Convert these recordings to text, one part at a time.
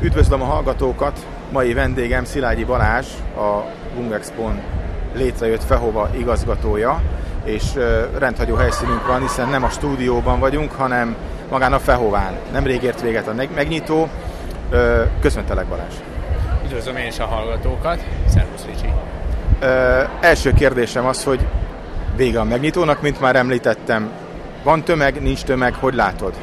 Üdvözlöm a hallgatókat! Mai vendégem Szilágyi Balázs, a Bungexpon létrejött Fehova igazgatója, és rendhagyó helyszínünk van, hiszen nem a stúdióban vagyunk, hanem magán a Fehován. Nemrég ért véget a megnyitó. Köszöntelek Balázs! Üdvözlöm én is a hallgatókat! Szervusz Ricsi! Ö, első kérdésem az, hogy vége a megnyitónak, mint már említettem. Van tömeg, nincs tömeg, hogy látod?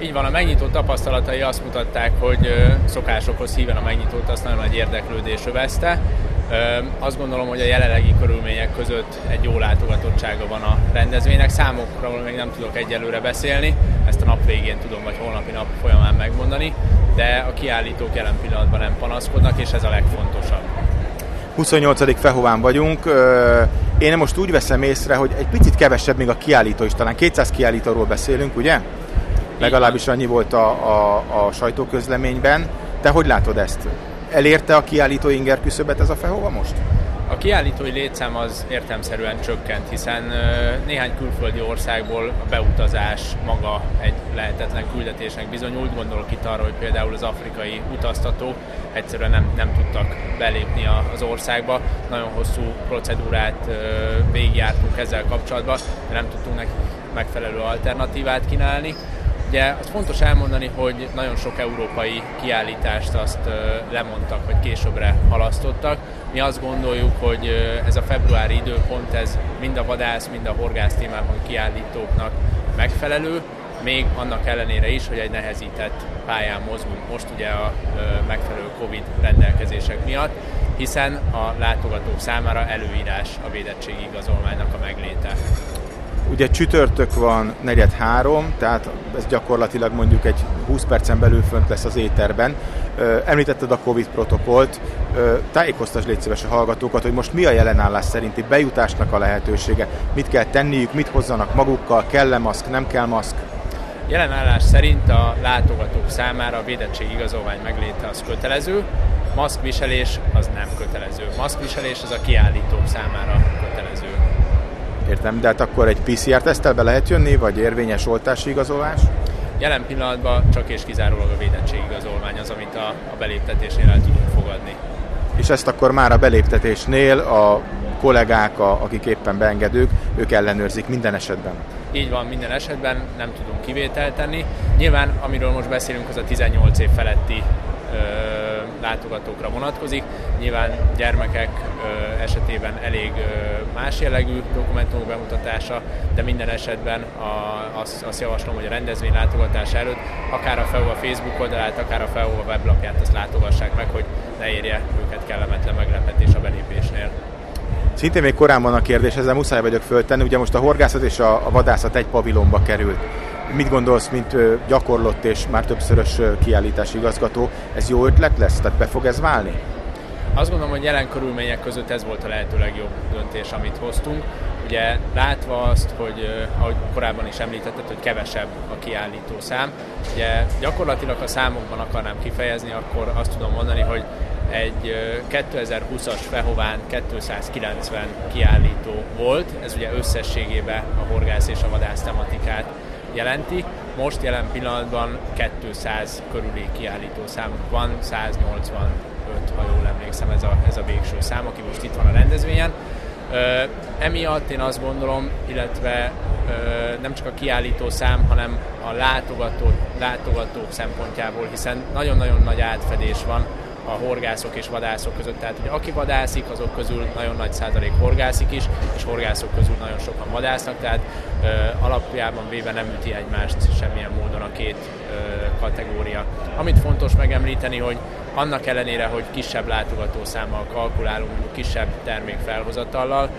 Így van, a megnyitó tapasztalatai azt mutatták, hogy szokásokhoz híven a megnyitót azt nagyon nagy érdeklődés övezte. Azt gondolom, hogy a jelenlegi körülmények között egy jó látogatottsága van a rendezvénynek. Számokról még nem tudok egyelőre beszélni, ezt a nap végén tudom, vagy holnapi nap folyamán megmondani, de a kiállítók jelen pillanatban nem panaszkodnak, és ez a legfontosabb. 28. Fehován vagyunk. Én most úgy veszem észre, hogy egy picit kevesebb még a kiállító is, talán 200 kiállítóról beszélünk, ugye? Legalábbis annyi volt a, a, a sajtóközleményben. Te hogy látod ezt? Elérte a kiállító inger küszöbet ez a Fehova most? A kiállítói létszám az értelmszerűen csökkent, hiszen néhány külföldi országból a beutazás maga egy lehetetlen küldetésnek bizonyult. Gondolok itt arra, hogy például az afrikai utaztató egyszerűen nem, nem tudtak belépni az országba. Nagyon hosszú procedúrát végigjártunk ezzel kapcsolatban, nem tudtunk nekik megfelelő alternatívát kínálni. Ugye az fontos elmondani, hogy nagyon sok európai kiállítást azt lemondtak, vagy későbbre halasztottak. Mi azt gondoljuk, hogy ez a februári időpont, ez mind a vadász, mind a horgász témában kiállítóknak megfelelő, még annak ellenére is, hogy egy nehezített pályán mozgunk most ugye a megfelelő Covid rendelkezések miatt, hiszen a látogatók számára előírás a védettségi igazolványnak a megléte. Ugye csütörtök van negyed három, tehát ez gyakorlatilag mondjuk egy 20 percen belül fönt lesz az éterben. Említetted a Covid protokollt, tájékoztasd légy szíves a hallgatókat, hogy most mi a jelenállás szerinti bejutásnak a lehetősége, mit kell tenniük, mit hozzanak magukkal, kell-e maszk, nem kell maszk? Jelenállás szerint a látogatók számára a védettségigazolvány megléte az kötelező, maszkviselés az nem kötelező. Maszkviselés az a kiállítók számára kötelező. Értem, de hát akkor egy PCR-tesztel be lehet jönni, vagy érvényes oltási igazolás? Jelen pillanatban csak és kizárólag a védettségigazolvány az, amit a, a beléptetésnél el tudunk fogadni. És ezt akkor már a beléptetésnél a kollégák, a, akik éppen beengedők, ők ellenőrzik minden esetben? Így van, minden esetben nem tudunk kivételt tenni. Nyilván, amiről most beszélünk, az a 18 év feletti ö, látogatókra vonatkozik. Nyilván gyermekek esetében elég más jellegű dokumentumok bemutatása, de minden esetben azt, azt javaslom, hogy a rendezvény látogatása előtt akár a FEU a Facebook oldalát, akár a FEU a weblapját azt látogassák meg, hogy ne érje őket kellemetlen meglepetés a belépésnél. Szintén még korábban a kérdés, ezzel muszáj vagyok föltenni, ugye most a horgászat és a vadászat egy pavilonba került. Mit gondolsz, mint gyakorlott és már többszörös kiállítási igazgató, ez jó ötlet lesz? Tehát be fog ez válni? Azt gondolom, hogy jelen körülmények között ez volt a lehető legjobb döntés, amit hoztunk. Ugye látva azt, hogy ahogy korábban is említetted, hogy kevesebb a kiállító szám, ugye gyakorlatilag a számokban akarnám kifejezni, akkor azt tudom mondani, hogy egy 2020-as Fehován 290 kiállító volt, ez ugye összességében a horgász és a vadász tematikát jelenti. Most jelen pillanatban 200 körüli kiállító számunk van, 185, ha jól emlékszem, ez a, ez a végső szám, aki most itt van a rendezvényen. Ö, emiatt én azt gondolom, illetve ö, nem csak a kiállító szám, hanem a látogató, látogatók szempontjából, hiszen nagyon-nagyon nagy átfedés van a horgászok és vadászok között. Tehát, hogy aki vadászik, azok közül nagyon nagy százalék horgászik is, és horgászok közül nagyon sokan vadásznak, tehát ö, alapjában véve nem üti egymást semmilyen módon a két ö, kategória. Amit fontos megemlíteni, hogy annak ellenére, hogy kisebb látogatószámmal kalkulálunk, kisebb termékfelhozatallal,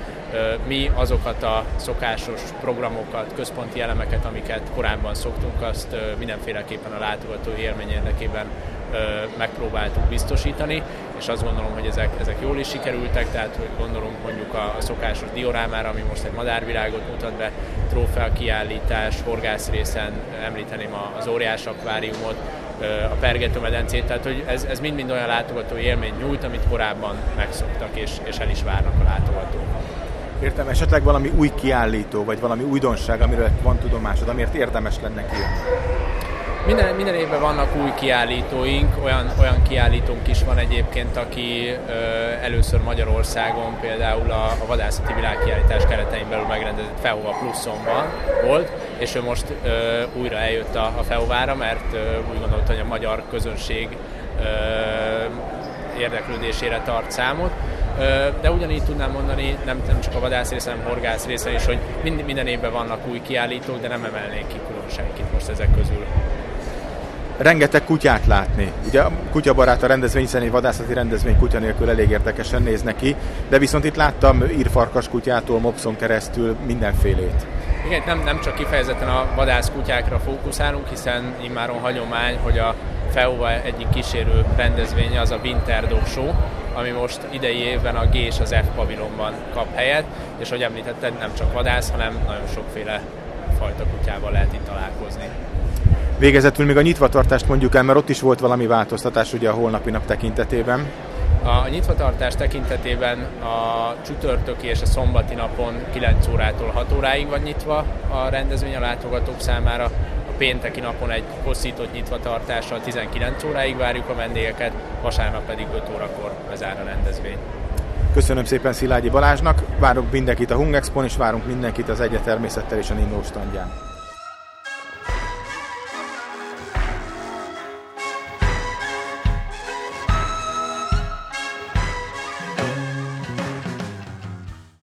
mi azokat a szokásos programokat, központi elemeket, amiket korábban szoktunk, azt mindenféleképpen a látogató élmény érdekében megpróbáltuk biztosítani, és azt gondolom, hogy ezek, ezek jól is sikerültek, tehát hogy gondolom mondjuk a, a szokásos diorámára, ami most egy madárvilágot mutat be, trófea kiállítás, horgász részen említeném az óriás akváriumot, a pergetőmedencét, tehát hogy ez, ez mind-mind olyan látogató élmény nyújt, amit korábban megszoktak és, és el is várnak a látogatók. Értem, esetleg valami új kiállító, vagy valami újdonság, amiről van tudomásod, amiért érdemes lenne kijönni? Minden, minden évben vannak új kiállítóink, olyan, olyan kiállítónk is van egyébként, aki ö, először Magyarországon például a, a vadászati világkiállítás keretein belül megrendezett Feova Pluszon van, volt, és ő most ö, újra eljött a, a Feovára, mert ö, úgy gondolta, hogy a magyar közönség ö, érdeklődésére tart számot. De ugyanígy tudnám mondani, nem, nem csak a vadász része, hanem horgász része is, hogy mind, minden évben vannak új kiállítók, de nem emelnék ki külön senkit most ezek közül rengeteg kutyát látni. Ugye a kutyabarát a rendezvény, hiszen egy vadászati rendezvény kutya nélkül elég érdekesen néz neki, de viszont itt láttam írfarkas kutyától, mopszon keresztül mindenfélét. Igen, nem, nem csak kifejezetten a vadász kutyákra fókuszálunk, hiszen immáron hagyomány, hogy a FEOVA egyik kísérő rendezvénye az a Winter Dog Show, ami most idei évben a G és az F pavilonban kap helyet, és hogy említetted, nem csak vadász, hanem nagyon sokféle fajta kutyával lehet itt találkozni. Végezetül még a nyitvatartást mondjuk el, mert ott is volt valami változtatás ugye a holnapi nap tekintetében. A nyitvatartás tekintetében a csütörtöki és a szombati napon 9 órától 6 óráig van nyitva a rendezvény a látogatók számára. A pénteki napon egy hosszított nyitvatartással 19 óráig várjuk a vendégeket, vasárnap pedig 5 órakor bezár a rendezvény. Köszönöm szépen Szilágyi Balázsnak, várunk mindenkit a Hungexpon, és várunk mindenkit az Egyet Természettel és a Nino standján.